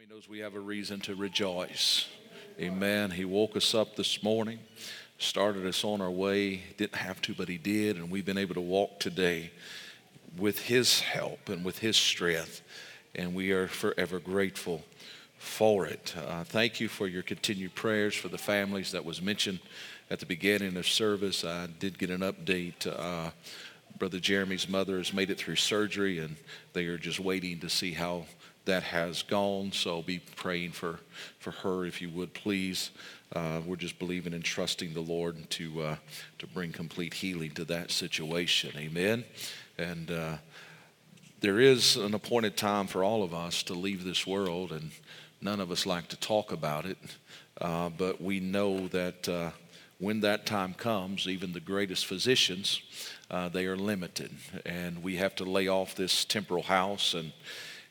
He knows we have a reason to rejoice. Amen. He woke us up this morning, started us on our way. Didn't have to, but He did, and we've been able to walk today with His help and with His strength, and we are forever grateful for it. Uh, thank you for your continued prayers for the families that was mentioned at the beginning of service. I did get an update. Uh, Brother Jeremy's mother has made it through surgery, and they are just waiting to see how that has gone. So be praying for, for her if you would, please. Uh, we're just believing and trusting the Lord to, uh, to bring complete healing to that situation. Amen. And uh, there is an appointed time for all of us to leave this world, and none of us like to talk about it. Uh, but we know that uh, when that time comes, even the greatest physicians, uh, they are limited. And we have to lay off this temporal house and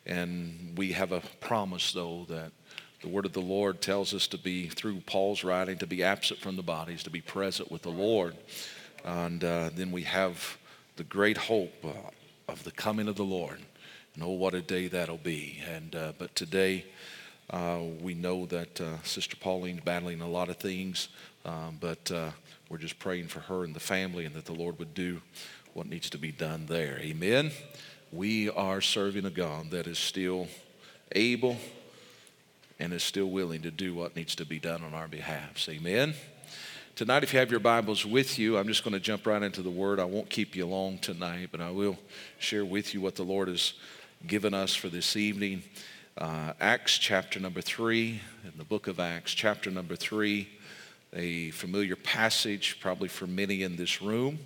and we have a promise, though, that the word of the Lord tells us to be, through Paul's writing, to be absent from the bodies, to be present with the Lord. And uh, then we have the great hope uh, of the coming of the Lord. And oh, what a day that'll be. And, uh, but today, uh, we know that uh, Sister Pauline's battling a lot of things, um, but uh, we're just praying for her and the family and that the Lord would do what needs to be done there. Amen we are serving a God that is still able and is still willing to do what needs to be done on our behalf. Amen. Tonight, if you have your Bibles with you, I'm just going to jump right into the Word. I won't keep you long tonight, but I will share with you what the Lord has given us for this evening. Uh, Acts chapter number three, in the book of Acts, chapter number three, a familiar passage probably for many in this room.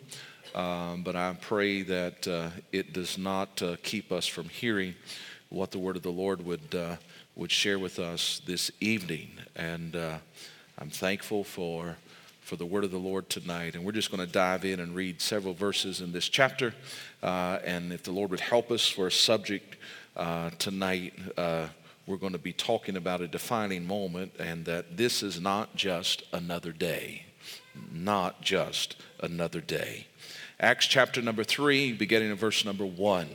Um, but I pray that uh, it does not uh, keep us from hearing what the word of the Lord would, uh, would share with us this evening. And uh, I'm thankful for, for the word of the Lord tonight. And we're just going to dive in and read several verses in this chapter. Uh, and if the Lord would help us for a subject uh, tonight, we're going to be talking about a defining moment, and that this is not just another day. Not just another day. Acts chapter number 3, beginning in verse number 1.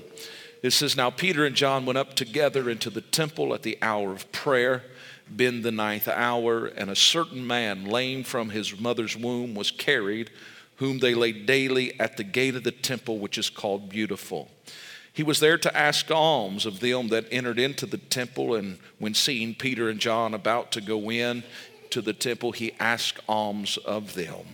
It says, Now Peter and John went up together into the temple at the hour of prayer, been the ninth hour, and a certain man, lame from his mother's womb, was carried, whom they laid daily at the gate of the temple, which is called Beautiful. He was there to ask alms of them that entered into the temple, and when seeing Peter and John about to go in to the temple, he asked alms of them.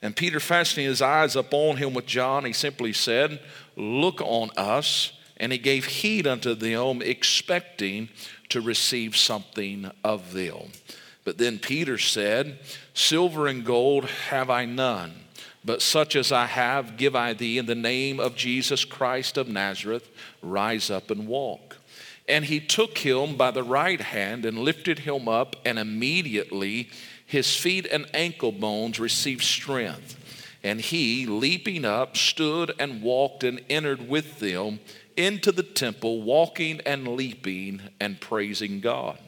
And Peter, fastening his eyes upon him with John, he simply said, Look on us. And he gave heed unto them, expecting to receive something of them. But then Peter said, Silver and gold have I none, but such as I have give I thee in the name of Jesus Christ of Nazareth. Rise up and walk. And he took him by the right hand and lifted him up, and immediately his feet and ankle bones received strength. And he, leaping up, stood and walked and entered with them into the temple, walking and leaping and praising God.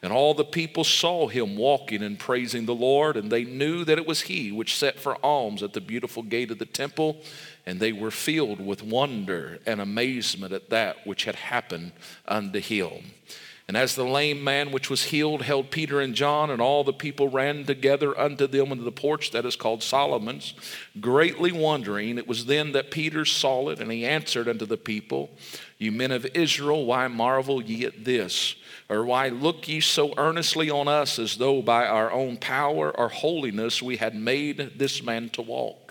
And all the people saw him walking and praising the Lord, and they knew that it was he which sat for alms at the beautiful gate of the temple, and they were filled with wonder and amazement at that which had happened unto him. And as the lame man which was healed held Peter and John, and all the people ran together unto them into the porch that is called Solomon's, greatly wondering, it was then that Peter saw it, and he answered unto the people, You men of Israel, why marvel ye at this? Or why look ye so earnestly on us as though by our own power or holiness we had made this man to walk?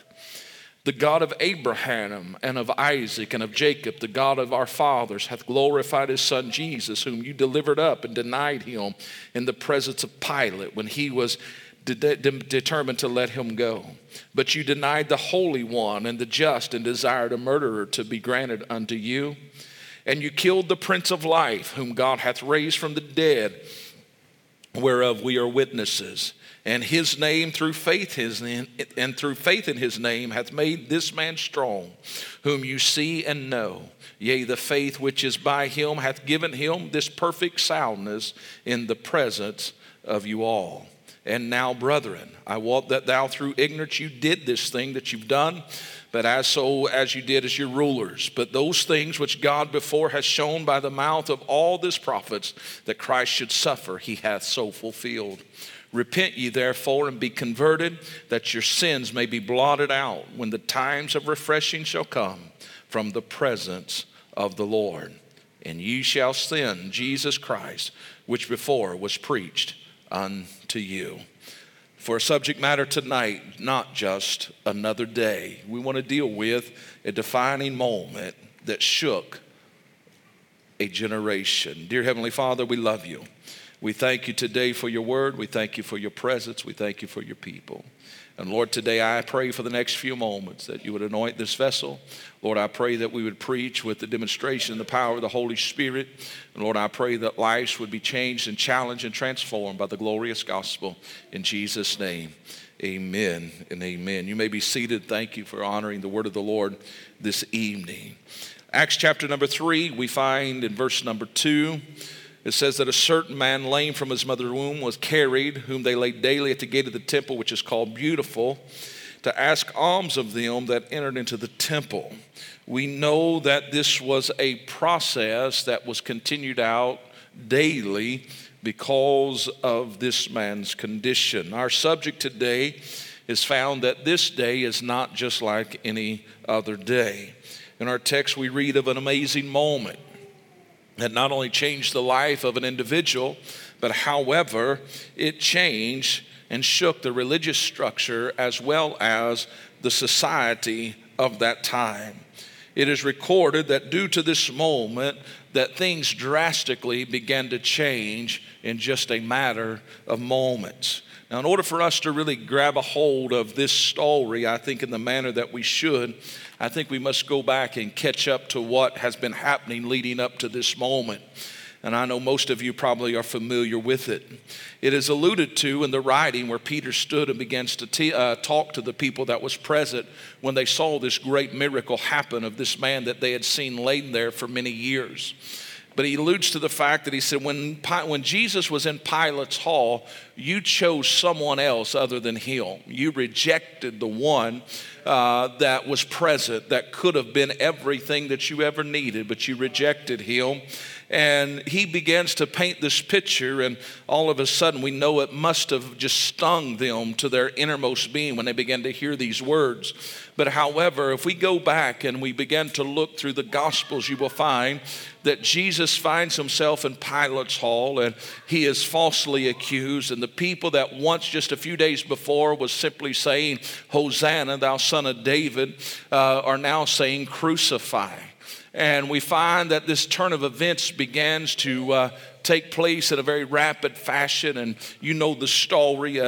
The God of Abraham and of Isaac and of Jacob, the God of our fathers, hath glorified his son Jesus, whom you delivered up and denied him in the presence of Pilate when he was de- de- determined to let him go. But you denied the Holy One and the just and desired a murderer to be granted unto you. And you killed the Prince of Life, whom God hath raised from the dead, whereof we are witnesses and his name through faith his and through faith in his name hath made this man strong whom you see and know yea the faith which is by him hath given him this perfect soundness in the presence of you all And now, brethren, I wot that thou through ignorance you did this thing that you've done, but as so as you did as your rulers. But those things which God before has shown by the mouth of all these prophets that Christ should suffer, he hath so fulfilled. Repent ye therefore and be converted, that your sins may be blotted out when the times of refreshing shall come from the presence of the Lord. And ye shall send Jesus Christ, which before was preached unto you. For a subject matter tonight, not just another day, we want to deal with a defining moment that shook a generation. Dear Heavenly Father, we love you. We thank you today for your word. We thank you for your presence. We thank you for your people. And Lord, today I pray for the next few moments that you would anoint this vessel. Lord, I pray that we would preach with the demonstration and the power of the Holy Spirit. And Lord, I pray that lives would be changed and challenged and transformed by the glorious gospel. In Jesus' name, amen and amen. You may be seated. Thank you for honoring the word of the Lord this evening. Acts chapter number three, we find in verse number two. It says that a certain man, lame from his mother's womb, was carried, whom they laid daily at the gate of the temple, which is called Beautiful, to ask alms of them that entered into the temple. We know that this was a process that was continued out daily because of this man's condition. Our subject today is found that this day is not just like any other day. In our text, we read of an amazing moment that not only changed the life of an individual, but however, it changed and shook the religious structure as well as the society of that time. It is recorded that due to this moment that things drastically began to change in just a matter of moments. Now, in order for us to really grab a hold of this story, I think in the manner that we should, I think we must go back and catch up to what has been happening leading up to this moment. And I know most of you probably are familiar with it. It is alluded to in the writing where Peter stood and begins to t- uh, talk to the people that was present when they saw this great miracle happen of this man that they had seen laid there for many years. But he alludes to the fact that he said, when, when Jesus was in Pilate's hall, you chose someone else other than him. You rejected the one uh, that was present, that could have been everything that you ever needed, but you rejected him. And he begins to paint this picture, and all of a sudden we know it must have just stung them to their innermost being when they began to hear these words. But however, if we go back and we begin to look through the Gospels, you will find that Jesus finds himself in Pilate's hall and he is falsely accused. And the people that once, just a few days before, was simply saying, Hosanna, thou son of David, uh, are now saying, Crucify. And we find that this turn of events begins to uh, take place in a very rapid fashion. And you know the story.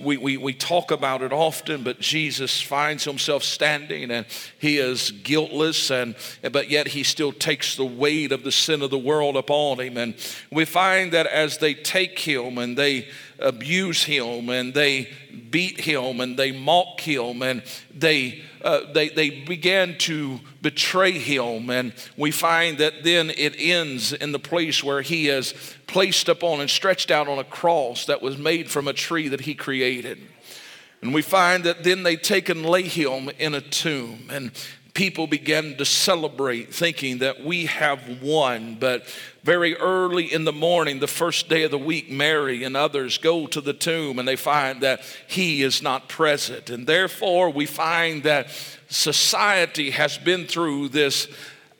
We, we, we talk about it often, but Jesus finds himself standing and he is guiltless, and, but yet he still takes the weight of the sin of the world upon him. And we find that as they take him and they abuse him and they beat him and they mock him and they, uh, they, they began to betray him. And we find that then it ends in the place where he is placed upon and stretched out on a cross that was made from a tree that he created. And we find that then they take and lay him in a tomb. And people began to celebrate, thinking that we have won. But very early in the morning, the first day of the week, Mary and others go to the tomb and they find that he is not present. And therefore, we find that society has been through this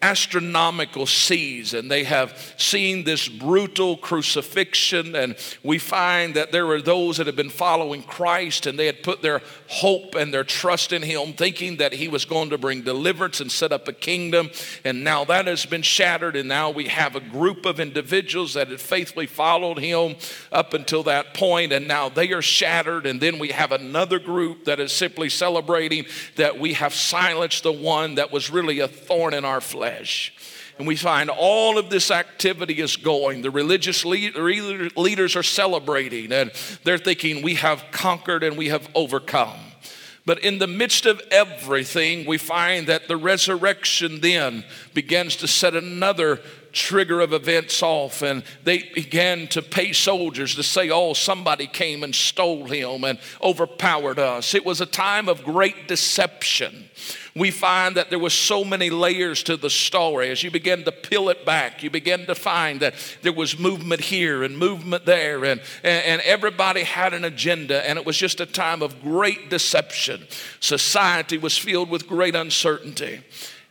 astronomical season. They have seen this brutal crucifixion, and we find that there were those that had been following Christ and they had put their hope and their trust in Him, thinking that He was going to bring deliverance and set up a kingdom. And now that has been shattered, and now we have a group of individuals that had faithfully followed Him up until that point, and now they are shattered. And then we have another group that is simply celebrating that we have silenced the one that was really a thorn in our flesh flesh. And we find all of this activity is going. The religious leaders are celebrating and they're thinking, we have conquered and we have overcome. But in the midst of everything, we find that the resurrection then begins to set another trigger of events off, and they began to pay soldiers to say, Oh, somebody came and stole him and overpowered us. It was a time of great deception we find that there was so many layers to the story. As you begin to peel it back, you begin to find that there was movement here and movement there, and, and, and everybody had an agenda, and it was just a time of great deception. Society was filled with great uncertainty.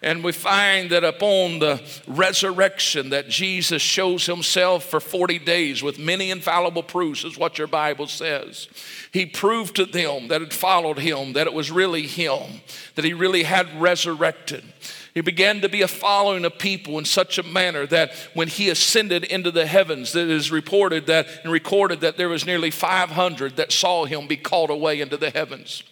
And we find that upon the resurrection that Jesus shows himself for 40 days with many infallible proofs is what your Bible says. He proved to them that had followed him that it was really him, that he really had resurrected. He began to be a following of people in such a manner that when he ascended into the heavens, it is reported that and recorded that there was nearly 500 that saw him be called away into the heavens.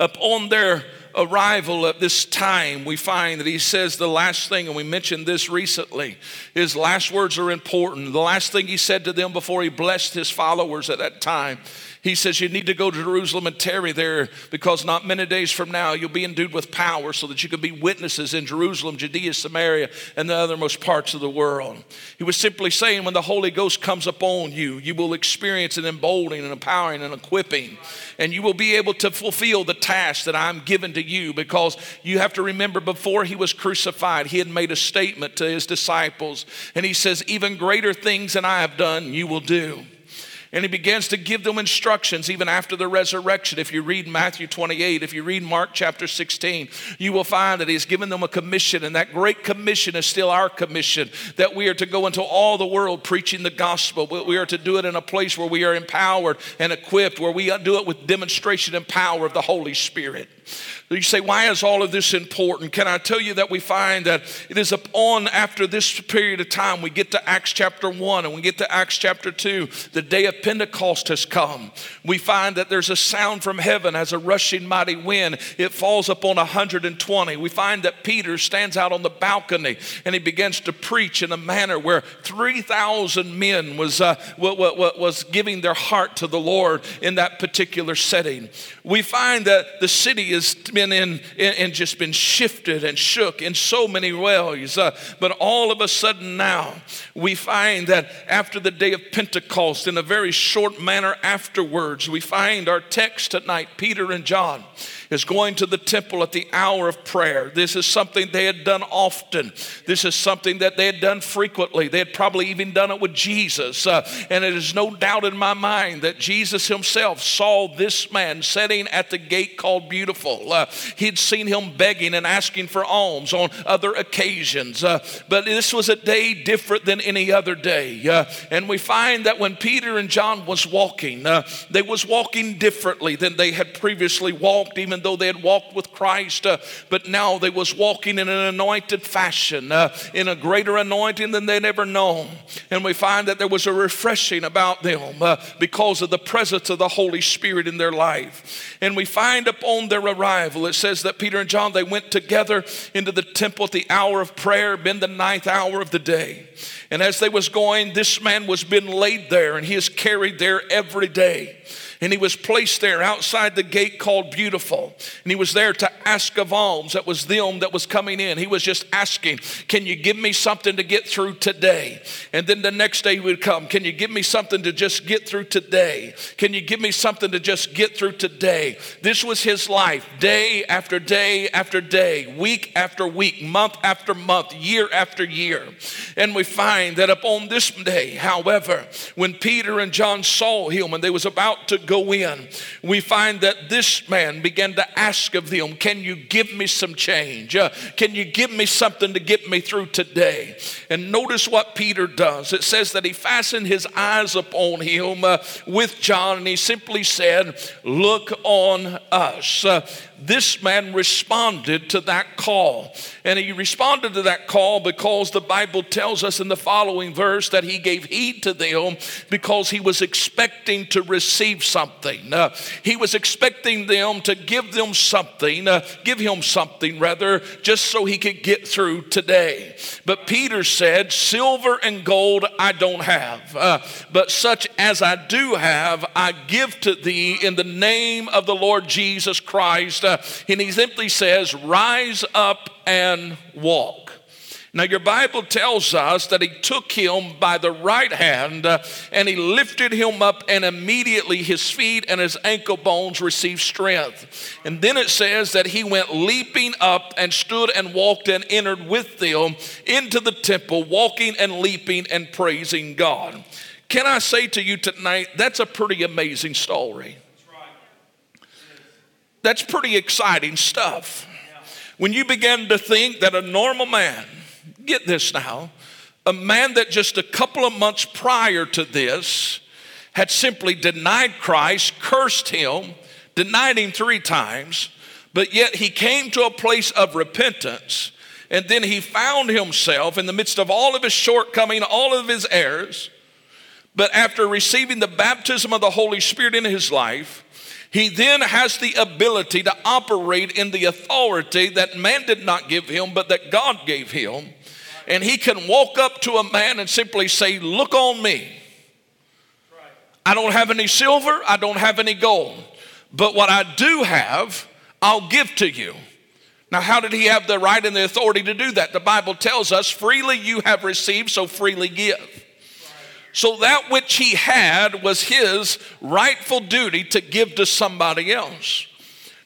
Upon their arrival at this time, we find that he says the last thing, and we mentioned this recently, his last words are important. The last thing he said to them before he blessed his followers at that time he says, You need to go to Jerusalem and tarry there because not many days from now you'll be endued with power so that you can be witnesses in Jerusalem, Judea, Samaria, and the othermost parts of the world. He was simply saying, When the Holy Ghost comes upon you, you will experience an emboldening and empowering and equipping, and you will be able to fulfill the task that I'm given to you because you have to remember before he was crucified, he had made a statement to his disciples, and he says, Even greater things than I have done, you will do. And he begins to give them instructions even after the resurrection. If you read Matthew 28, if you read Mark chapter 16, you will find that he's given them a commission, and that great commission is still our commission that we are to go into all the world preaching the gospel. We are to do it in a place where we are empowered and equipped, where we do it with demonstration and power of the Holy Spirit. You say, why is all of this important? Can I tell you that we find that it is upon after this period of time, we get to Acts chapter 1 and we get to Acts chapter 2, the day of Pentecost has come. We find that there's a sound from heaven as a rushing mighty wind. It falls upon 120. We find that Peter stands out on the balcony and he begins to preach in a manner where 3,000 men was, uh, was giving their heart to the Lord in that particular setting. We find that the city has been in, and just been shifted and shook in so many ways. Uh, but all of a sudden now, we find that after the day of Pentecost, in a very short manner afterwards, we find our text tonight, Peter and John is going to the temple at the hour of prayer. This is something they had done often. This is something that they had done frequently. They had probably even done it with Jesus. Uh, and it is no doubt in my mind that Jesus himself saw this man sitting at the gate called Beautiful. Uh, he'd seen him begging and asking for alms on other occasions. Uh, but this was a day different than any other day. Uh, and we find that when Peter and John was walking, uh, they was walking differently than they had previously walked, even though they had walked with Christ, uh, but now they was walking in an anointed fashion, uh, in a greater anointing than they'd ever known. And we find that there was a refreshing about them uh, because of the presence of the Holy Spirit in their life. And we find upon their arrival, it says that Peter and John, they went together into the temple at the hour of prayer, been the ninth hour of the day. And as they was going, this man was being laid there and he is carried there every day and he was placed there outside the gate called Beautiful. And he was there to ask of alms. That was them that was coming in. He was just asking, Can you give me something to get through today? And then the next day he would come, Can you give me something to just get through today? Can you give me something to just get through today? This was his life, day after day after day, week after week, month after month, year after year. And we find that upon this day, however, when Peter and John saw him and they was about to go in, we find that this man began to ask of them, Can you give me some change? Uh, can you give me something to get me through today? And notice what Peter does. It says that he fastened his eyes upon him uh, with John and he simply said, Look on us. Uh, this man responded to that call. And he responded to that call because the Bible tells us in the following verse that he gave heed to them because he was expecting to receive something. Uh, he was expecting them to give them something, uh, give him something rather, just so he could get through today. But Peter said, Silver and gold I don't have, uh, but such as I do have, I give to thee in the name of the Lord Jesus Christ uh, and he simply says, Rise up and walk. Now, your Bible tells us that he took him by the right hand uh, and he lifted him up, and immediately his feet and his ankle bones received strength. And then it says that he went leaping up and stood and walked and entered with them into the temple, walking and leaping and praising God. Can I say to you tonight, that's a pretty amazing story. That's pretty exciting stuff. When you begin to think that a normal man, get this now, a man that just a couple of months prior to this had simply denied Christ, cursed him, denied him three times, but yet he came to a place of repentance. And then he found himself in the midst of all of his shortcoming, all of his errors. But after receiving the baptism of the Holy Spirit in his life, he then has the ability to operate in the authority that man did not give him, but that God gave him and he can walk up to a man and simply say, Look on me. I don't have any silver, I don't have any gold, but what I do have, I'll give to you. Now, how did he have the right and the authority to do that? The Bible tells us, freely you have received, so freely give. So that which he had was his rightful duty to give to somebody else.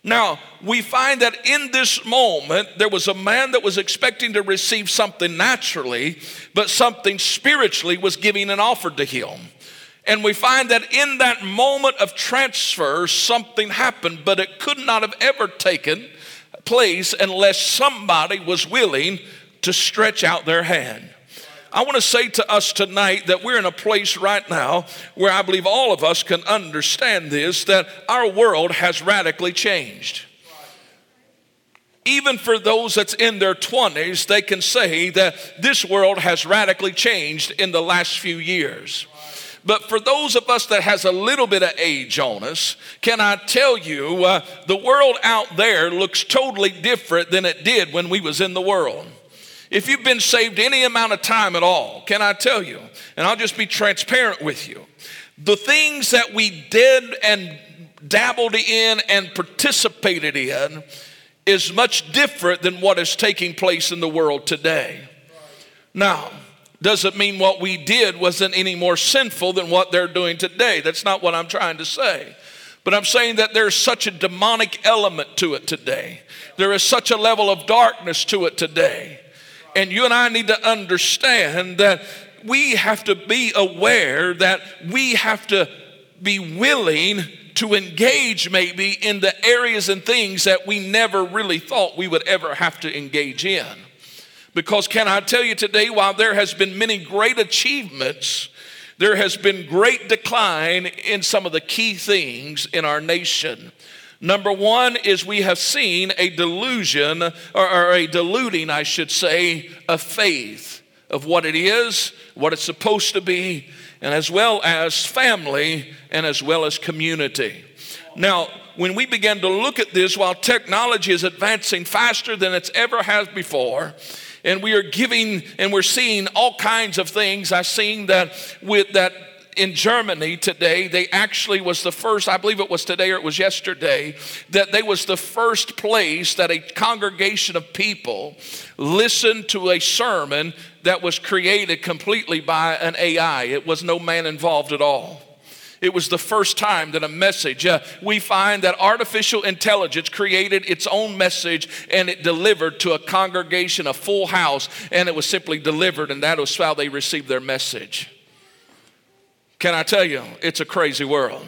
Now, we find that in this moment, there was a man that was expecting to receive something naturally, but something spiritually was giving an offer to him. And we find that in that moment of transfer, something happened, but it could not have ever taken place unless somebody was willing to stretch out their hand. I want to say to us tonight that we're in a place right now where I believe all of us can understand this that our world has radically changed. Even for those that's in their 20s, they can say that this world has radically changed in the last few years. But for those of us that has a little bit of age on us, can I tell you, uh, the world out there looks totally different than it did when we was in the world. If you've been saved any amount of time at all, can I tell you, and I'll just be transparent with you, the things that we did and dabbled in and participated in is much different than what is taking place in the world today. Now, doesn't mean what we did wasn't any more sinful than what they're doing today. That's not what I'm trying to say. But I'm saying that there's such a demonic element to it today. There is such a level of darkness to it today. And you and I need to understand that we have to be aware that we have to be willing to engage maybe in the areas and things that we never really thought we would ever have to engage in. Because, can I tell you today, while there has been many great achievements, there has been great decline in some of the key things in our nation. Number one is we have seen a delusion, or, or, a diluting, I should say, of faith, of what it is, what it's supposed to be, and as well as family and as well as community. Now, when we begin to look at this, while technology is advancing faster than it's ever has before, and we are giving and we're seeing all kinds of things. I've seen that with that in Germany today, they actually was the first, I believe it was today or it was yesterday, that they was the first place that a congregation of people listened to a sermon that was created completely by an AI. It was no man involved at all. It was the first time that a message, uh, we find that artificial intelligence created its own message and it delivered to a congregation, a full house, and it was simply delivered, and that was how they received their message. Can I tell you, it's a crazy world.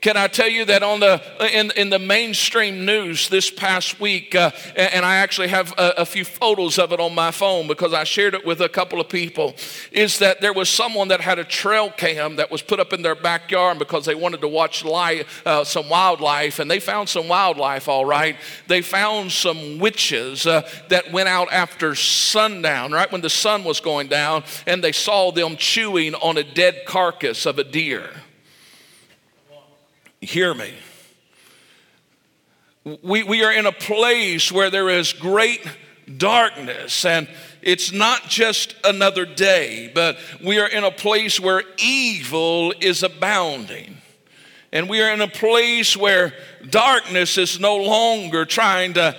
Can I tell you that on the in, in the mainstream news this past week, uh, and I actually have a, a, few photos of it on my phone because I shared it with a couple of people, is that there was someone that had a trail cam that was put up in their backyard because they wanted to watch life, uh, some wildlife, and they found some wildlife. All right, they found some witches uh, that went out after sundown, right when the sun was going down, and they saw them chewing on a dead carcass of a deer. Hear me. We, we are in a place where there is great darkness, and it's not just another day, but we are in a place where evil is abounding. And we are in a place where darkness is no longer trying to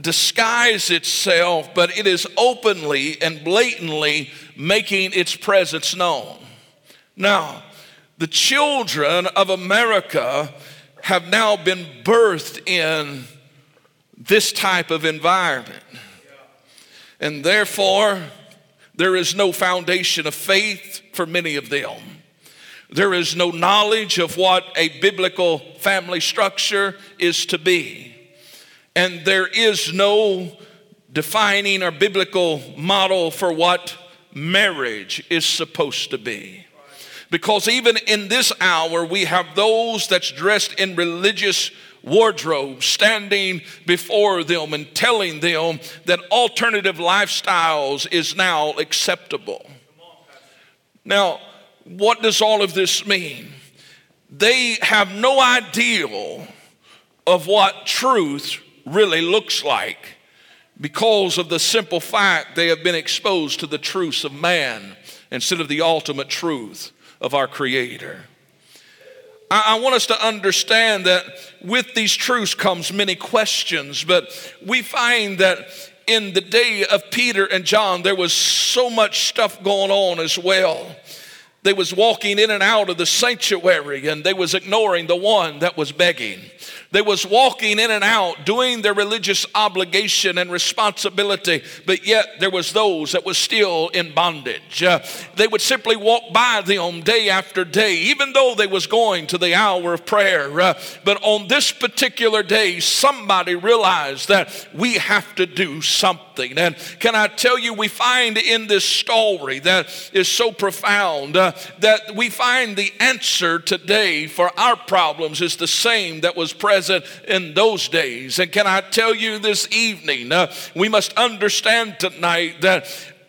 disguise itself, but it is openly and blatantly making its presence known. Now, the children of America have now been birthed in this type of environment. And therefore, there is no foundation of faith for many of them. There is no knowledge of what a biblical family structure is to be. And there is no defining or biblical model for what marriage is supposed to be. Because even in this hour, we have those that's dressed in religious wardrobe standing before them and telling them that alternative lifestyles is now acceptable. Now, what does all of this mean? They have no idea of what truth really looks like because of the simple fact they have been exposed to the truths of man instead of the ultimate truth of our Creator. I, want us to understand that with these truths comes many questions, but we find that in the day of Peter and John, there was so much stuff going on as well. They was walking in and out of the sanctuary and they was ignoring the one that was begging. They was walking in and out doing their religious obligation and responsibility, but yet there was those that was still in bondage. Uh, they would simply walk by them day after day, even though they was going to the hour of prayer. Uh, but on this particular day, somebody realized that we have to do something. And can I tell you, we find in this story that is so profound uh, that we find the answer today for our problems is the same that was present present in those days. And can I tell you this evening, uh, we must understand tonight that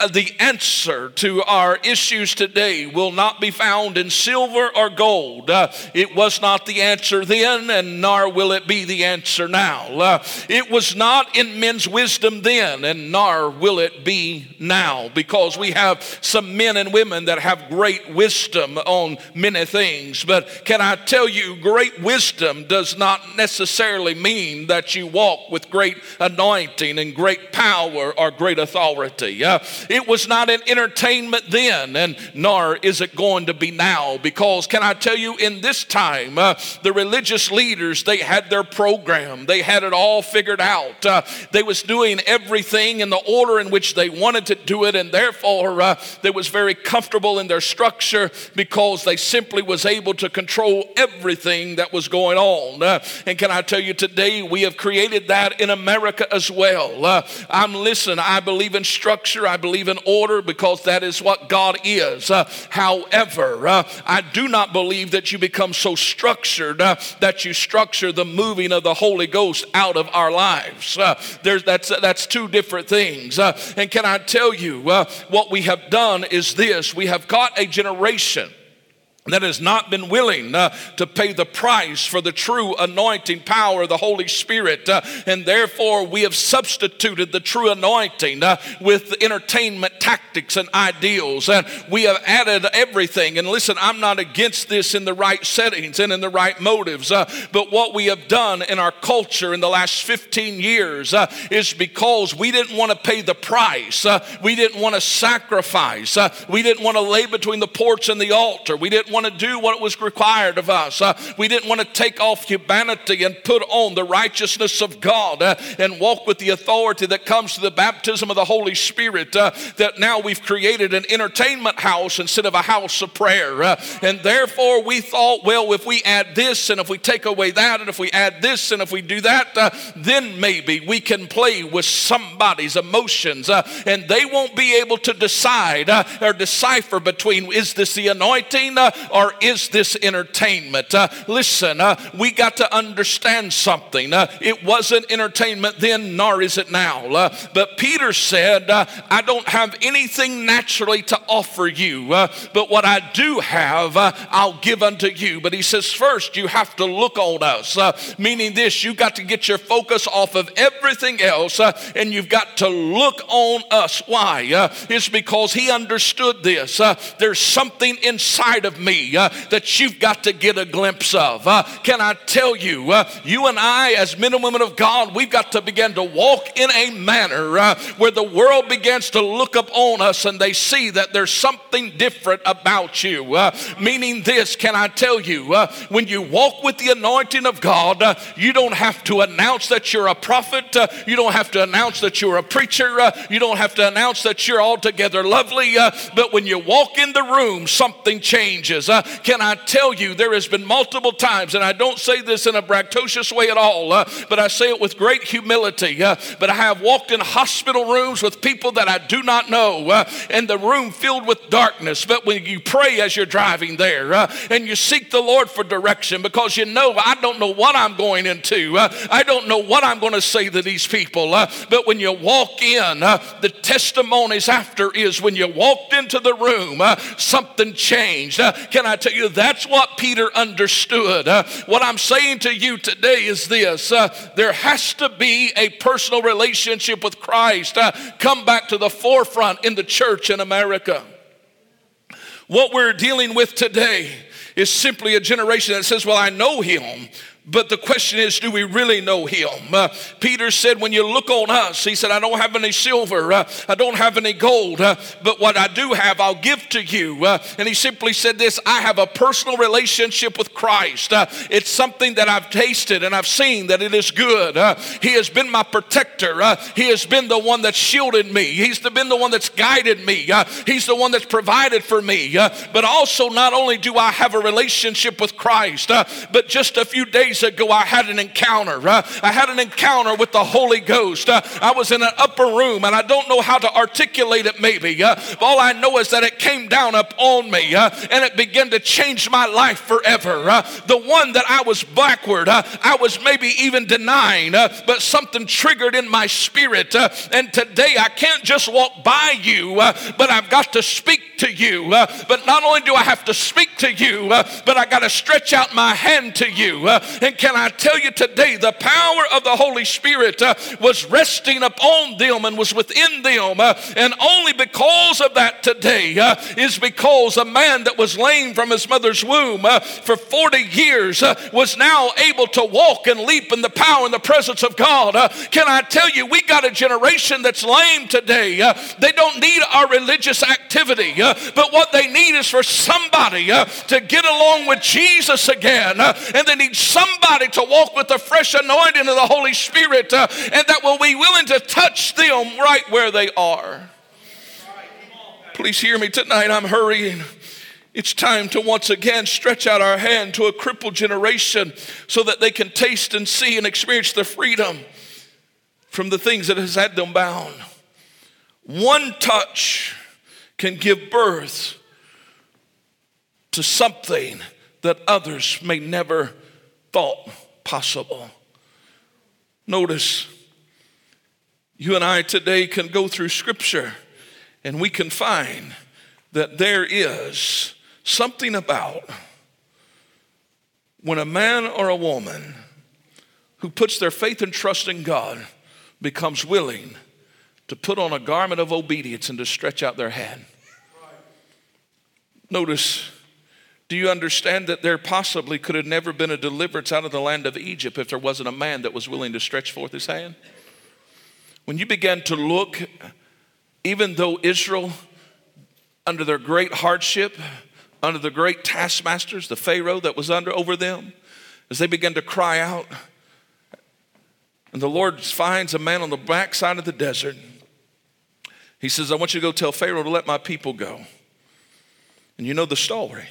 the answer to our issues today will not be found in silver or gold. Uh, it was not the answer then, and nor will it be the answer now. Uh, it was not in men's wisdom then, and nor will it be now, because we have some men and women that have great wisdom on many things. But can I tell you, great wisdom does not necessarily mean that you walk with great anointing and great power or great authority. Uh, it was not an entertainment then, and nor is it going to be now. Because, can I tell you, in this time, uh, the religious leaders, they had their program, they had it all figured out. Uh, they was doing everything in the order in which they wanted to do it, and therefore uh, they was very comfortable in their structure because they simply was able to control everything that was going on. Uh, and can I tell you today, we have created that in America as well. Uh, I'm listen, I believe in structure, I believe believe in order because that is what God is. Uh, however, uh, I do not believe that you become so structured uh, that you structure the moving of the Holy Ghost out of our lives. Uh, there's, that's, that's two different things. Uh, and can I tell you, uh, what we have done is this we have got a generation that has not been willing uh, to pay the price for the true anointing power of the Holy Spirit. Uh, and therefore, we have substituted the true anointing uh, with entertainment tactics and ideals. And we have added everything. And listen, I'm not against this in the right settings and in the right motives. Uh, but what we have done in our culture in the last 15 years uh, is because we didn't want to pay the price, uh, we didn't want to sacrifice, we didn't want to lay between the porch and the altar, we didn't want want to do what was required of us. Uh, we didn't want to take off humanity and put on the righteousness of God uh, and walk with the authority that comes to the baptism of the Holy Spirit. Uh, that now we've created an entertainment house instead of a house of prayer. Uh, and therefore we thought, well, if we add this and if we take away that and if we add this and if we do that, uh, then maybe we can play with somebody's emotions uh, and they won't be able to decide or decipher between is this the anointing or is this entertainment? Uh, listen, uh, we got to understand something. Uh, it wasn't entertainment then, nor is it now. Uh, but Peter said, uh, I don't have anything naturally to offer you, uh, but what I do have, I'll give unto you. But he says, first, you have to look on us, meaning this, you got to get your focus off of everything else and you've got to look on us. Why? it's because he understood this. there's something inside of me me uh, that you've got to get a glimpse of. Uh, can I tell you, uh, you and I, as men and women of God, we've got to begin to walk in a manner uh, where the world begins to look up on us and they see that there's something different about you. Uh, meaning, this, can I tell you, uh, when you walk with the anointing of God, you don't have to announce that you're a prophet, you don't have to announce that you're a preacher, you don't have to announce that you're altogether lovely, but when you walk in the room, something changes. Can I tell you, there has been multiple times, and I don't say this in a braggadocious way at all, uh, but I say it with great humility. Uh, but I have walked in hospital rooms with people that I do not know, uh, and the room filled with darkness. But when you pray as you're driving there uh, and you seek the Lord for direction, because you know, I don't know what I'm going into, uh, I don't know what I'm going to say to these people. Uh, but when you walk in, the testimonies after is when you walked into the room, something changed. Can I tell you, that's what Peter understood. what I'm saying to you today is this uh, there has to be a personal relationship with Christ uh, come back to the forefront in the church in America. What we're dealing with today is simply a generation that says, Well, I know him, but the question is, do we really know him? Uh, Peter said, when you look on us, he said, I don't have any silver, uh, I don't have any gold, uh, but what I do have, I'll give to you. Uh, and he simply said this I have a personal relationship with Christ. Uh, it's something that I've tasted and I've seen that it is good. Uh, he has been my protector, He has been the one that's shielded me, He's been the one that's guided me, He's the one that's provided for me. but also, not only do I have a relationship with Christ, but just a few days days ago, I had an encounter. Uh, I had an encounter with the Holy Ghost. Uh, I was in an upper room, and I don't know how to articulate it, maybe. Uh, all I know is that it came down upon me, uh, and it began to change my life forever. Uh, the one that I was backward, uh, I was maybe even denying, but something triggered in my spirit. and today, I can't just walk by you, but I've got to speak to you. but not only do I have to speak to you, but I got to stretch out my hand to you. and and can I tell you today, the power of the Holy Spirit uh, was resting upon them and was within them. Uh, and only because of that today uh, is because a man that was lame from his mother's womb uh, for 40 years uh, was now able to walk and leap in the power and the presence of God. Uh, can I tell you, we got a generation that's lame today. they don't need our religious activity, but what they need is for somebody to get along with Jesus again. and they need somebody somebody to walk with the fresh anointing of the Holy Spirit uh, and that will be willing to touch them right where they are. Please hear me tonight. I'm hurrying. It's time to once again stretch out our hand to a crippled generation so that they can taste and see and experience the freedom from the things that has had them bound. One touch can give birth to something that others may never thought possible. Notice, you and I today can go through Scripture and we can find that there is something about when a man or a woman who puts their faith and trust in God becomes willing to put on a garment of obedience and to stretch out their hand. Notice do you understand that there possibly could have never been a deliverance out of the land of Egypt if there wasn't a man that was willing to stretch forth his hand? When you began to look, even though Israel, under their great hardship, under the great taskmasters, the Pharaoh that was under over them, as they began to cry out, and the Lord finds a man on the backside of the desert. He says, I want you to go tell Pharaoh to let my people go. And you know the story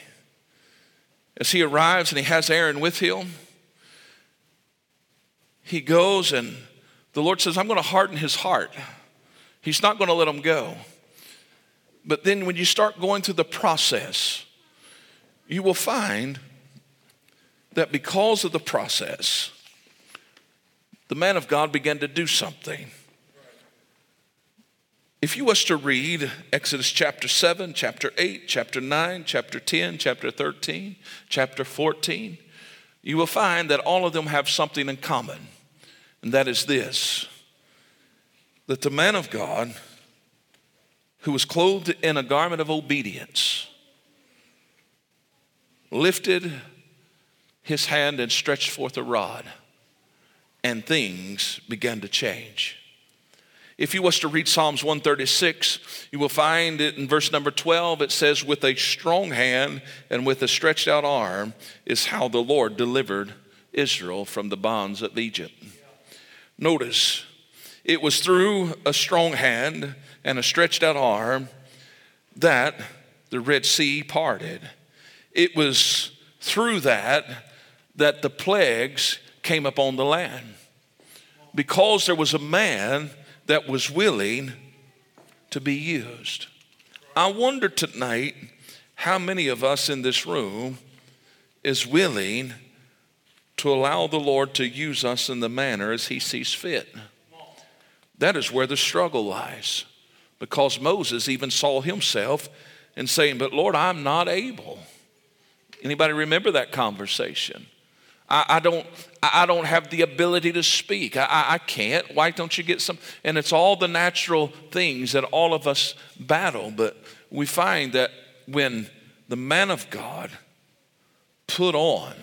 as he arrives and he has Aaron with him, he goes and the Lord says, I'm going to harden his heart. He's not going to let him go. But then when you start going through the process, you will find that because of the process, the man of God began to do something. If you was to read Exodus chapter 7, chapter 8, chapter 9, chapter 10, chapter 13, chapter 14, you will find that all of them have something in common, and that is this that the man of God, who was clothed in a garment of obedience, lifted his hand and stretched forth a rod, and things began to change. If you was to read Psalms 136, you will find it in verse number 12. It says, With a strong hand and with a stretched out arm is how the Lord delivered Israel from the bonds of Egypt. Notice, it was through a strong hand and a stretched out arm that the Red Sea parted. It was through that that the plagues came upon the land. Because there was a man that was willing to be used. I wonder tonight how many of us in this room is willing to allow the Lord to use us in the manner as he sees fit. That is where the struggle lies. Because Moses even saw himself and saying, But Lord, I'm not able. Anybody remember that conversation? I, I, don't, I don't have the ability to speak. I, I can't. Why don't you get some? And it's all the natural things that all of us battle. But we find that when the man of God put on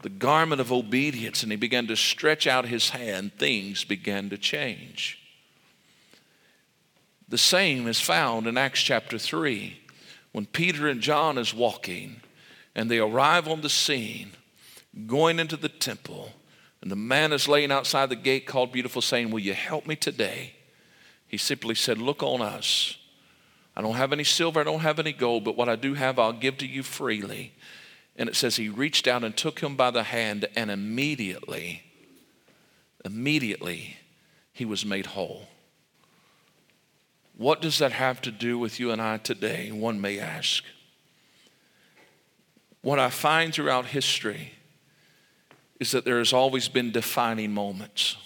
the garment of obedience and he began to stretch out his hand, things began to change. The same is found in Acts chapter 3 when Peter and John is walking and they arrive on the scene going into the temple, and the man is laying outside the gate called Beautiful, saying, Will you help me today? He simply said, Look on us. I don't have any silver, I don't have any gold, but what I do have, I'll give to you freely. And it says he reached out and took him by the hand, and immediately, immediately, he was made whole. What does that have to do with you and I today? One may ask. What I find throughout history is that there has always been defining moments.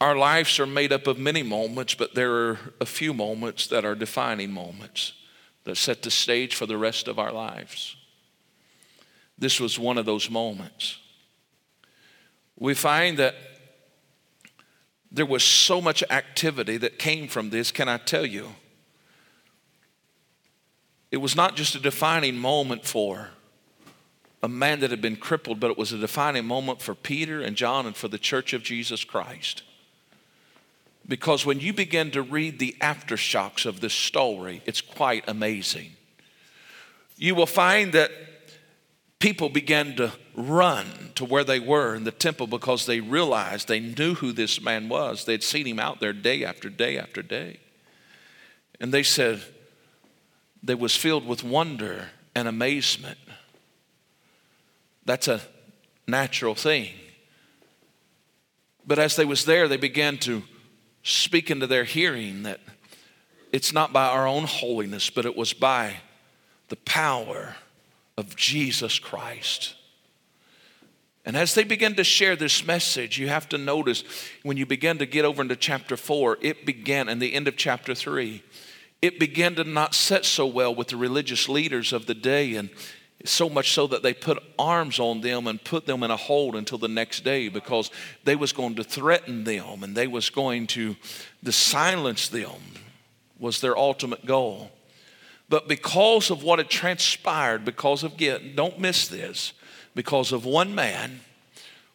Our lives are made up of many moments, but there are a few moments that are defining moments that set the stage for the rest of our lives. This was one of those moments. We find that there was so much activity that came from this. Can I tell you? It was not just a defining moment for a man that had been crippled, but it was a defining moment for Peter and John and for the church of Jesus Christ. Because when you begin to read the aftershocks of this story, it's quite amazing. You will find that people began to run to where they were in the temple because they realized they knew who this man was. They'd seen him out there day after day after day. And they said, they was filled with wonder and amazement that's a natural thing. But as they was there, they began to speak into their hearing that it's not by our own holiness, but it was by the power of Jesus Christ. And as they begin to share this message, you have to notice when you begin to get over into chapter 4, it began, in the end of chapter 3, it began to not set so well with the religious leaders of the day. And so much so that they put arms on them and put them in a hold until the next day because they was going to threaten them and they was going to, to silence them was their ultimate goal but because of what had transpired because of get don't miss this because of one man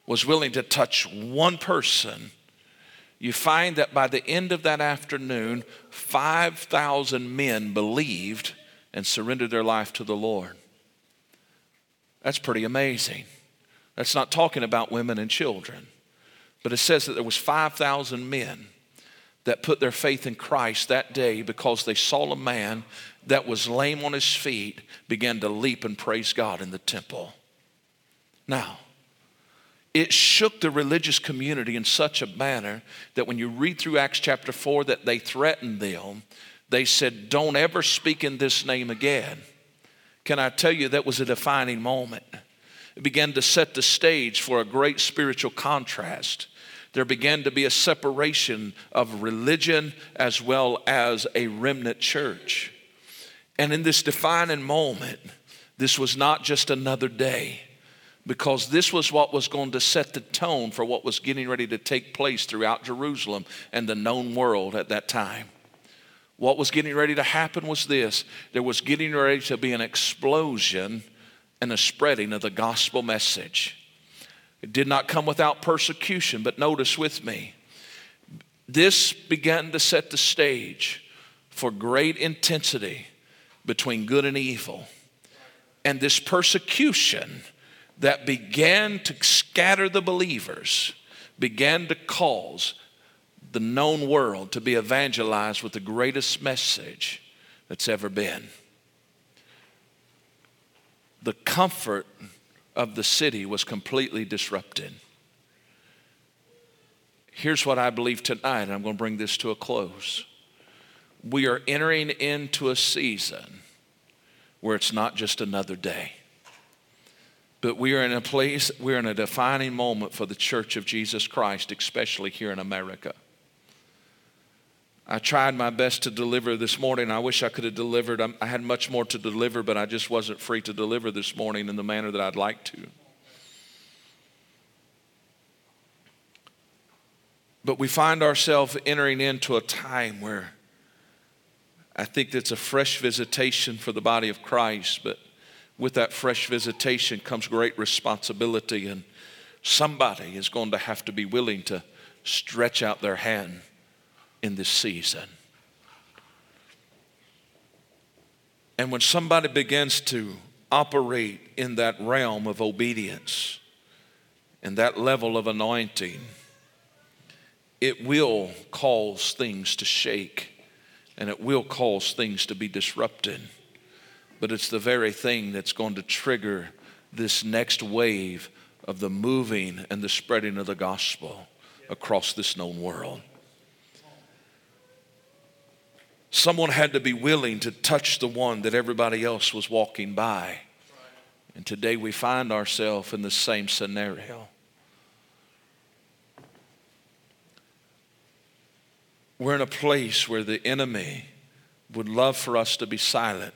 was willing to touch one person you find that by the end of that afternoon 5000 men believed and surrendered their life to the lord that's pretty amazing. That's not talking about women and children. But it says that there was 5,000 men that put their faith in Christ that day because they saw a man that was lame on his feet began to leap and praise God in the temple. Now, it shook the religious community in such a manner that when you read through Acts chapter 4 that they threatened them, they said, "Don't ever speak in this name again." Can I tell you that was a defining moment? It began to set the stage for a great spiritual contrast. There began to be a separation of religion as well as a remnant church. And in this defining moment, this was not just another day, because this was what was going to set the tone for what was getting ready to take place throughout Jerusalem and the known world at that time. What was getting ready to happen was this there was getting ready to be an explosion and a spreading of the gospel message. It did not come without persecution, but notice with me, this began to set the stage for great intensity between good and evil. And this persecution that began to scatter the believers began to cause the known world to be evangelized with the greatest message that's ever been. The comfort of the city was completely disrupted. Here's what I believe tonight, and I'm going to bring this to a close. We are entering into a season where it's not just another day. But we are in a place, we're in a defining moment for the church of Jesus Christ, especially here in America. I tried my best to deliver this morning. I wish I could have delivered. I had much more to deliver, but I just wasn't free to deliver this morning in the manner that I'd like to. But we find ourselves entering into a time where I think it's a fresh visitation for the body of Christ, but with that fresh visitation comes great responsibility, and somebody is going to have to be willing to stretch out their hand in this season. And when somebody begins to operate in that realm of obedience and that level of anointing, it will cause things to shake and it will cause things to be disrupted. But it's the very thing that's going to trigger this next wave of the moving and the spreading of the gospel across this known world. Someone had to be willing to touch the one that everybody else was walking by. And today we find ourselves in the same scenario. We're in a place where the enemy would love for us to be silent,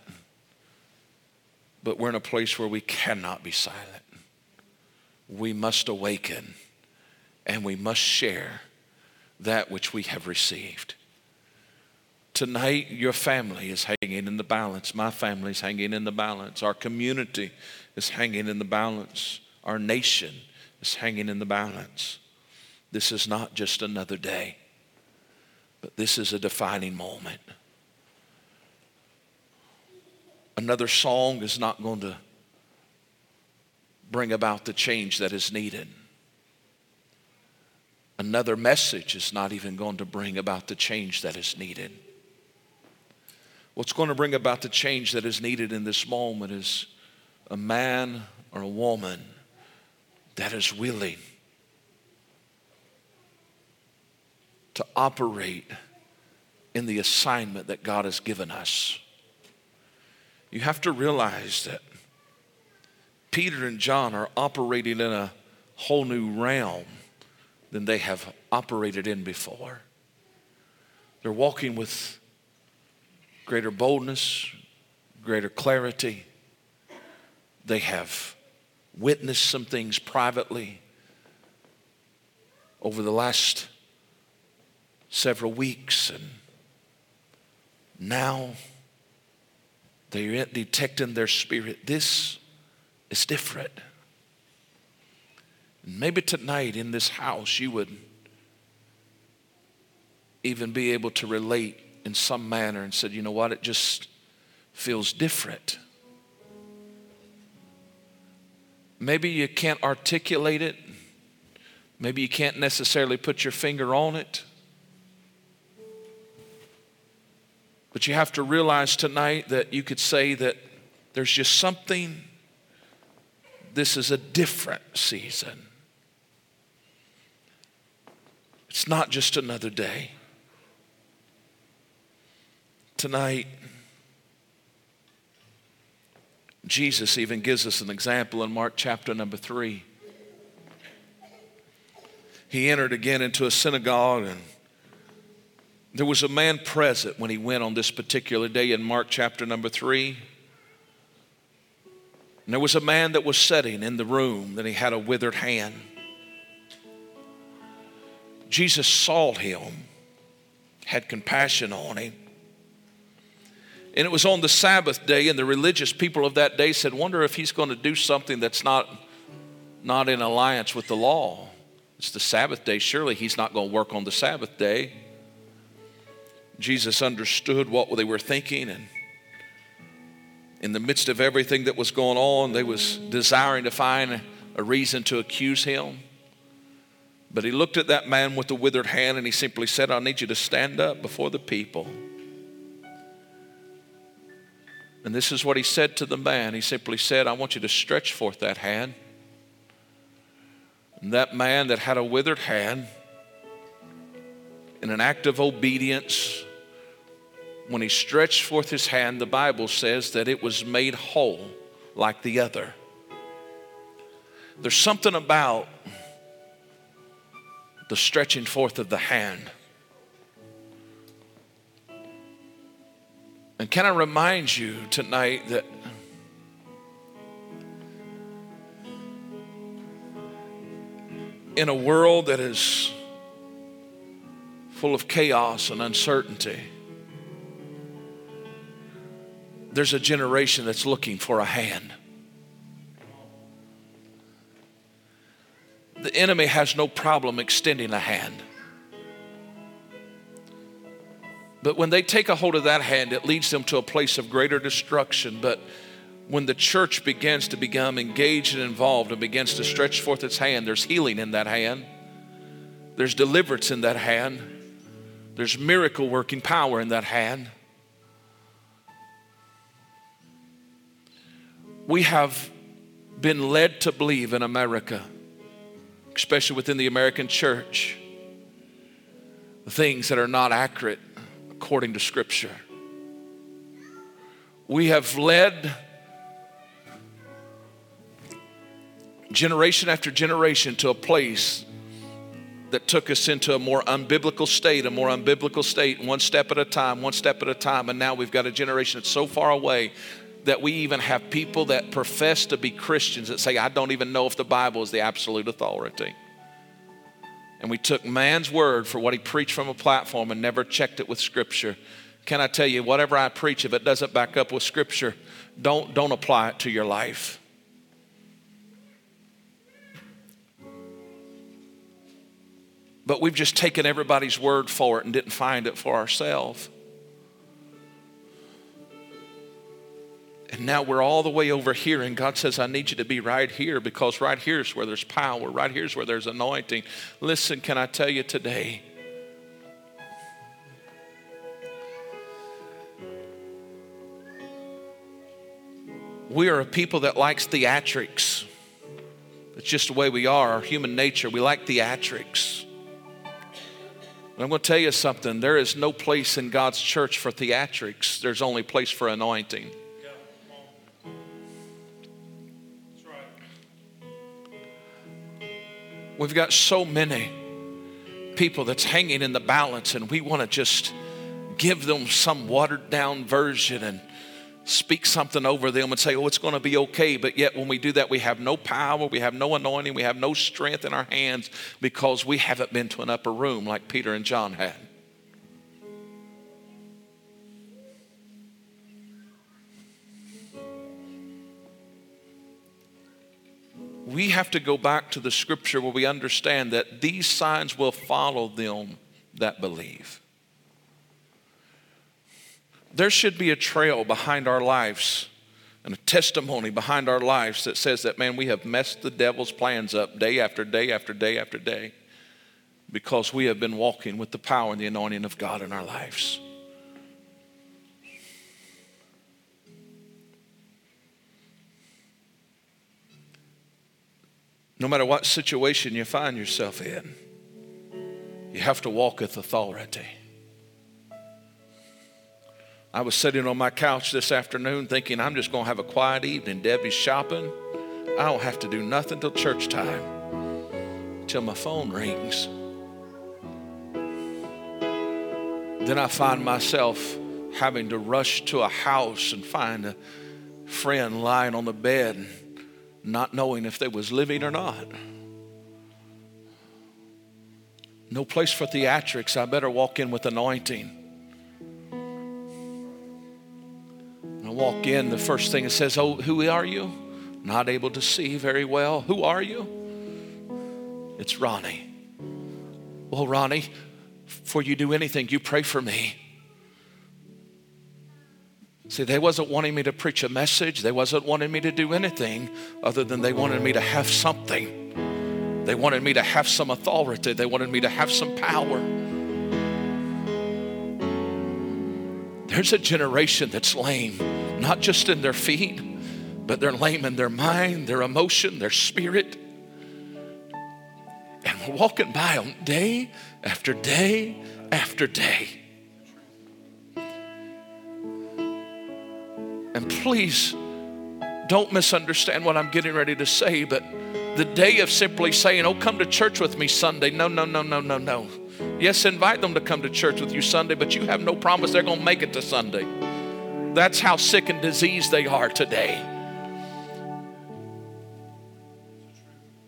but we're in a place where we cannot be silent. We must awaken and we must share that which we have received. Tonight, your family is hanging in the balance. My family is hanging in the balance. Our community is hanging in the balance. Our nation is hanging in the balance. This is not just another day. But this is a defining moment. Another song is not going to bring about the change that is needed. Another message is not even going to bring about the change that is needed. What's going to bring about the change that is needed in this moment is a man or a woman that is willing to operate in the assignment that God has given us. You have to realize that Peter and John are operating in a whole new realm than they have operated in before. They're walking with greater boldness, greater clarity. They have witnessed some things privately over the last several weeks, and now they're detecting their spirit. This is different. maybe tonight in this house, you would even be able to relate in some manner and said, you know what, it just feels different. Maybe you can't articulate it. Maybe you can't necessarily put your finger on it. But you have to realize tonight that you could say that there's just something, this is a different season. It's not just another day. Tonight, Jesus even gives us an example in Mark chapter number three. He entered again into a synagogue and there was a man present when he went on this particular day in Mark chapter number three. And there was a man that was sitting in the room, and he had a withered hand. Jesus saw him, had compassion on him, And it was on the Sabbath day, and the religious people of that day said, Wonder if he's going to do something that's not, not in alliance with the law. It's the Sabbath day. Surely he's not going to work on the Sabbath day. Jesus understood what they were thinking, and in the midst of everything that was going on, they was desiring to find a reason to accuse him. But he looked at that man with the withered hand and he simply said, I need you to stand up before the people. And this is what he said to the man. He simply said, I want you to stretch forth that hand. And that man that had a withered hand, in an act of obedience, when he stretched forth his hand, the Bible says that it was made whole like the other. There's something about the stretching forth of the hand And can I remind you tonight that in a world that is full of chaos and uncertainty, there's a generation that's looking for a hand. The enemy has no problem extending a hand. But when they take a hold of that hand, it leads them to a place of greater destruction. But when the church begins to become engaged and involved and begins to stretch forth its hand, there's healing in that hand, there's deliverance in that hand, there's miracle working power in that hand. We have been led to believe in America, especially within the American church, things that are not accurate according to Scripture. We have led generation after generation to a place that took us into a more unbiblical state, a more unbiblical state, one step at a time, one step at a time. And now we've got a generation that's so far away that we even have people that profess to be Christians that say, I don't even know if the Bible is the absolute authority and we took man's word for what he preached from a platform and never checked it with Scripture. Can I tell you, whatever I preach, if it doesn't back up with Scripture, don't, don't apply it to your life. But we've just taken everybody's word for it and didn't find it for ourselves. And now we're all the way over here, and God says, I need you to be right here because right here is where there's power, right here is where there's anointing. Listen, can I tell you today? We are a people that likes theatrics. It's just the way we are, our human nature. We like theatrics. I'm going to tell you something. There is no place in God's church for theatrics. There's only place for anointing. We've got so many people that's hanging in the balance, and we want to just give them some watered down version and speak something over them and say, oh, it's going to be okay. But yet, when we do that, we have no power, we have no anointing, we have no strength in our hands because we haven't been to an upper room like Peter and John had. We have to go back to the scripture where we understand that these signs will follow them that believe. There should be a trail behind our lives and a testimony behind our lives that says that, man, we have messed the devil's plans up day after day after day after day because we have been walking with the power and the anointing of God in our lives. No matter what situation you find yourself in, you have to walk with authority. I was sitting on my couch this afternoon thinking I'm just going to have a quiet evening. Debbie's shopping. I don't have to do nothing till church time, till my phone rings. Then I find myself having to rush to a house and find a friend lying on the bed not knowing if they was living or not. No place for theatrics. I better walk in with anointing. I walk in, the first thing it says, Oh, who are you? Not able to see very well. Who are you? It's Ronnie. Well, Ronnie, before you do anything, you pray for me. See, they wasn't wanting me to preach a message. They wasn't wanting me to do anything other than they wanted me to have something. They wanted me to have some authority. They wanted me to have some power. There's a generation that's lame, not just in their feet, but they're lame in their mind, their emotion, their spirit. And we're walking by them day after day after day. And please don't misunderstand what I'm getting ready to say, but the day of simply saying, Oh, come to church with me Sunday. No, no, no, no, no, no. Yes, invite them to come to church with you Sunday, but you have no promise they're going to make it to Sunday. That's how sick and diseased they are today.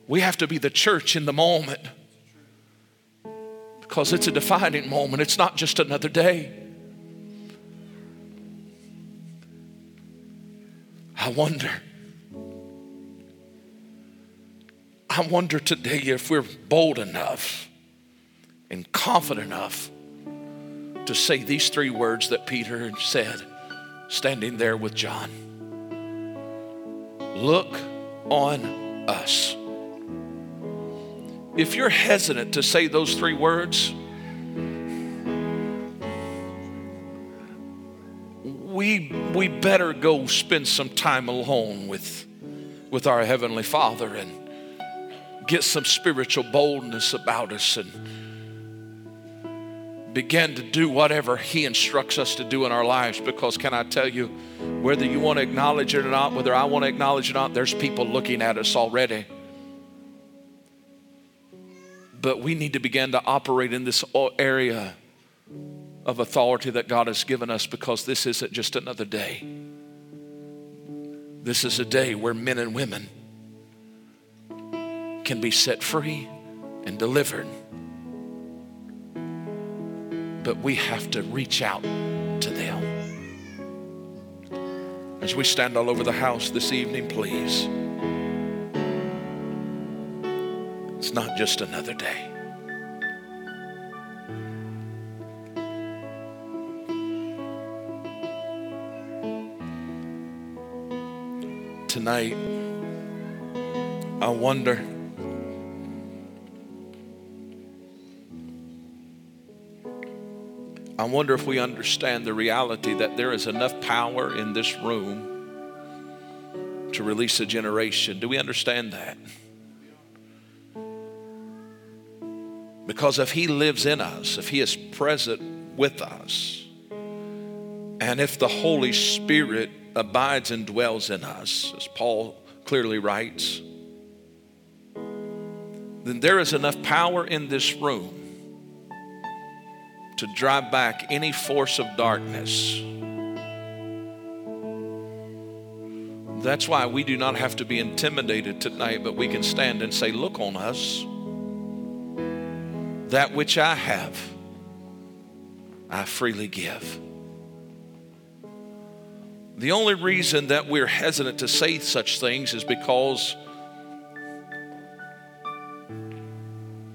We have to be the church in the moment because it's a defining moment. It's not just another day. I wonder. I wonder today if we're bold enough and confident enough to say these three words that Peter said standing there with John Look on us. If you're hesitant to say those three words, we, we better go spend some time alone with, with our Heavenly Father and get some spiritual boldness about us and begin to do whatever He instructs us to do in our lives. Because, can I tell you, whether you want to acknowledge it or not, whether I want to acknowledge it or not, there's people looking at us already. But we need to begin to operate in this area of authority that God has given us because this isn't just another day. This is a day where men and women can be set free and delivered. But we have to reach out to them. As we stand all over the house this evening, please. It's not just another day. Tonight, I wonder. I wonder if we understand the reality that there is enough power in this room to release a generation. Do we understand that? Because if He lives in us, if He is present with us, and if the Holy Spirit abides and dwells in us, as Paul clearly writes, then there is enough power in this room to drive back any force of darkness. That's why we do not have to be intimidated tonight, but we can stand and say, Look on us. That which I have, I freely give. The only reason that we're hesitant to say such things is because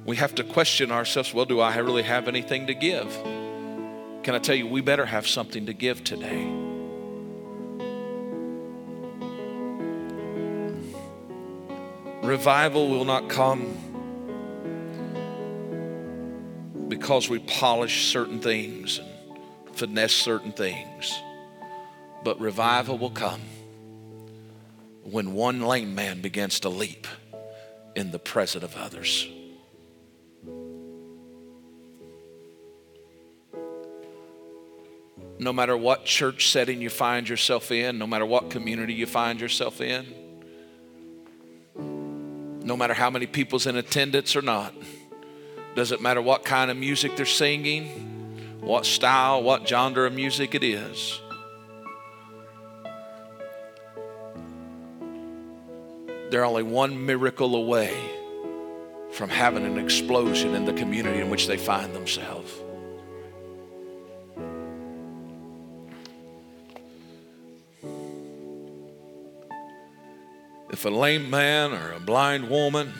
we have to question ourselves well, do I really have anything to give? Can I tell you, we better have something to give today. Revival will not come because we polish certain things and finesse certain things. But revival will come when one lame man begins to leap in the presence of others. No matter what church setting you find yourself in, no matter what community you find yourself in, no matter how many people's in attendance or not, doesn't matter what kind of music they're singing, what style, what genre of music it is. They're only one miracle away from having an explosion in the community in which they find themselves. If a lame man or a blind woman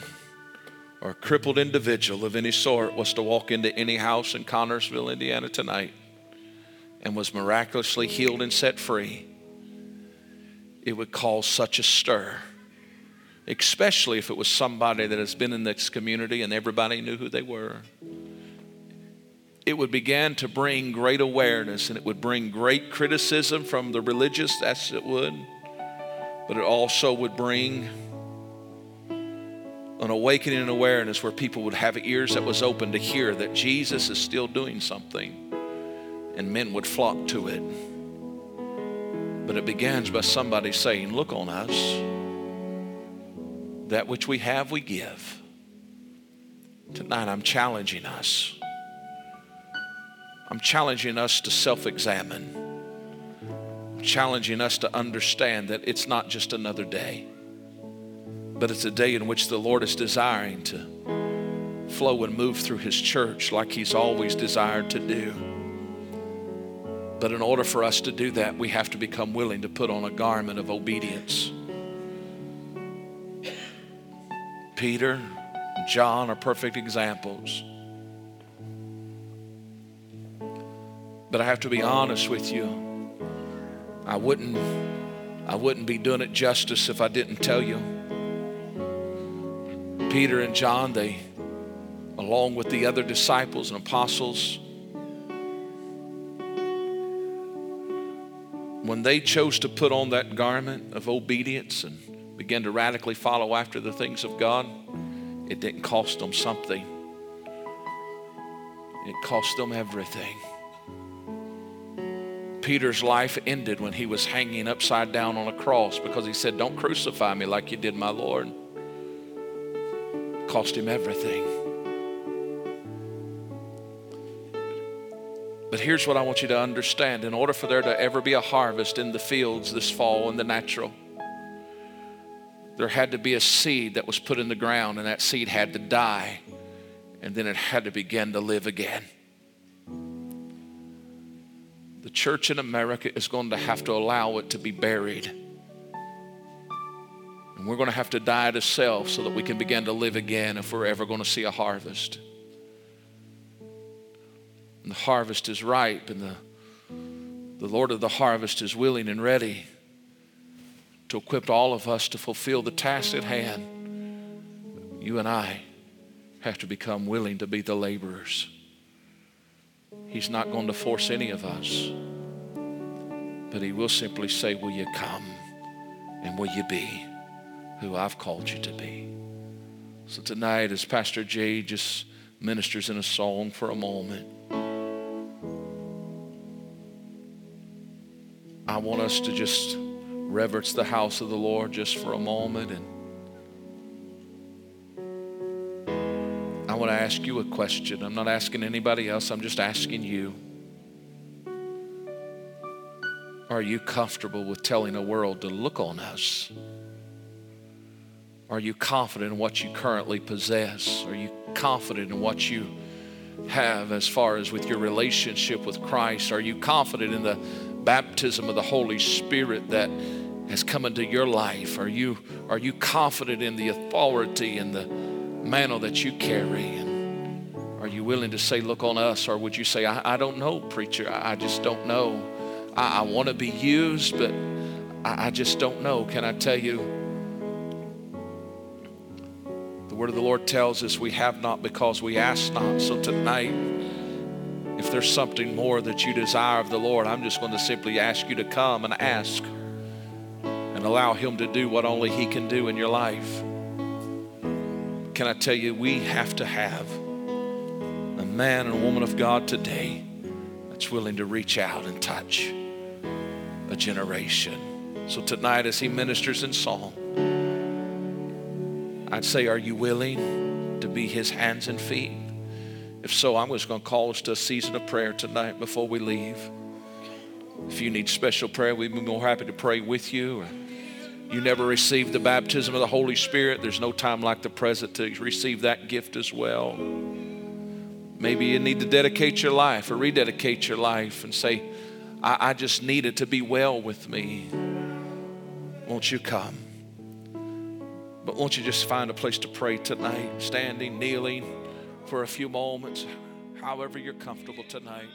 or a crippled individual of any sort was to walk into any house in Connersville, Indiana tonight and was miraculously healed and set free, it would cause such a stir, especially if it was somebody that has been in this community and everybody knew who they were. It would begin to bring great awareness and it would bring great criticism from the religious, as it would, but it also would bring an awakening and awareness where people would have ears that was open to hear that Jesus is still doing something and men would flock to it. But it begins by somebody saying, Look on us. That which we have, we give. Tonight, I'm challenging us. I'm challenging us to self examine. Challenging us to understand that it's not just another day, but it's a day in which the Lord is desiring to flow and move through His church like He's always desired to do. But in order for us to do that, we have to become willing to put on a garment of obedience. Peter and John are perfect examples. But I have to be honest with you. I wouldn't I wouldn't be doing it justice if I didn't tell you. Peter and John, they along with the other disciples and apostles, when they chose to put on that garment of obedience and begin to radically follow after the things of God, it didn't cost them something. It cost them everything. Peter's life ended when he was hanging upside down on a cross because he said, Don't crucify me like you did my Lord. It cost him everything. But here's what I want you to understand in order for there to ever be a harvest in the fields this fall in the natural, there had to be a seed that was put in the ground, and that seed had to die, and then it had to begin to live again. The church in America is going to have to allow it to be buried. And we're going to have to die to self so that we can begin to live again if we're ever going to see a harvest. And the harvest is ripe, and the, the Lord of the harvest is willing and ready to equip all of us to fulfill the task at hand. You and I have to become willing to be the laborers. He's not going to force any of us, but He will simply say, Will you come and will you be who I've called you to be? So tonight, as Pastor Jay just ministers in a song for a moment, I want us to just reverence the house of the Lord just for a moment. And I want to ask you a question. I'm not asking anybody else, I'm just asking you. Are you comfortable with telling a world to look on us? Are you confident in what you currently possess? Are you confident in what you have as far as with your relationship with Christ? Are you confident in the baptism of the Holy Spirit that has come into your life? Are you, are you confident in the authority and the mantle that you carry? And are you willing to say, Look on us? Or would you say, I, I don't know, preacher, I, I just don't know. I, I want to be used, but I, I just don't know. Can I tell you? The word of the Lord tells us we have not because we ask not. So tonight, there's something more that you desire of the Lord, I'm just going to simply ask you to come and ask and allow Him to do what only He can do in your life. Can I tell you, we have to have a man and woman of God today that's willing to reach out and touch a generation. So tonight, as He ministers in song, I'd say, Are you willing to be His hands and feet? If so, I'm just going to call us to a season of prayer tonight before we leave. If you need special prayer, we'd be more happy to pray with you. You never received the baptism of the Holy Spirit, there's no time like the present to receive that gift as well. Maybe you need to dedicate your life or rededicate your life and say, I, I just need it to be well with me. Won't you come? But won't you just find a place to pray tonight, standing, kneeling for a few moments, however you're comfortable tonight.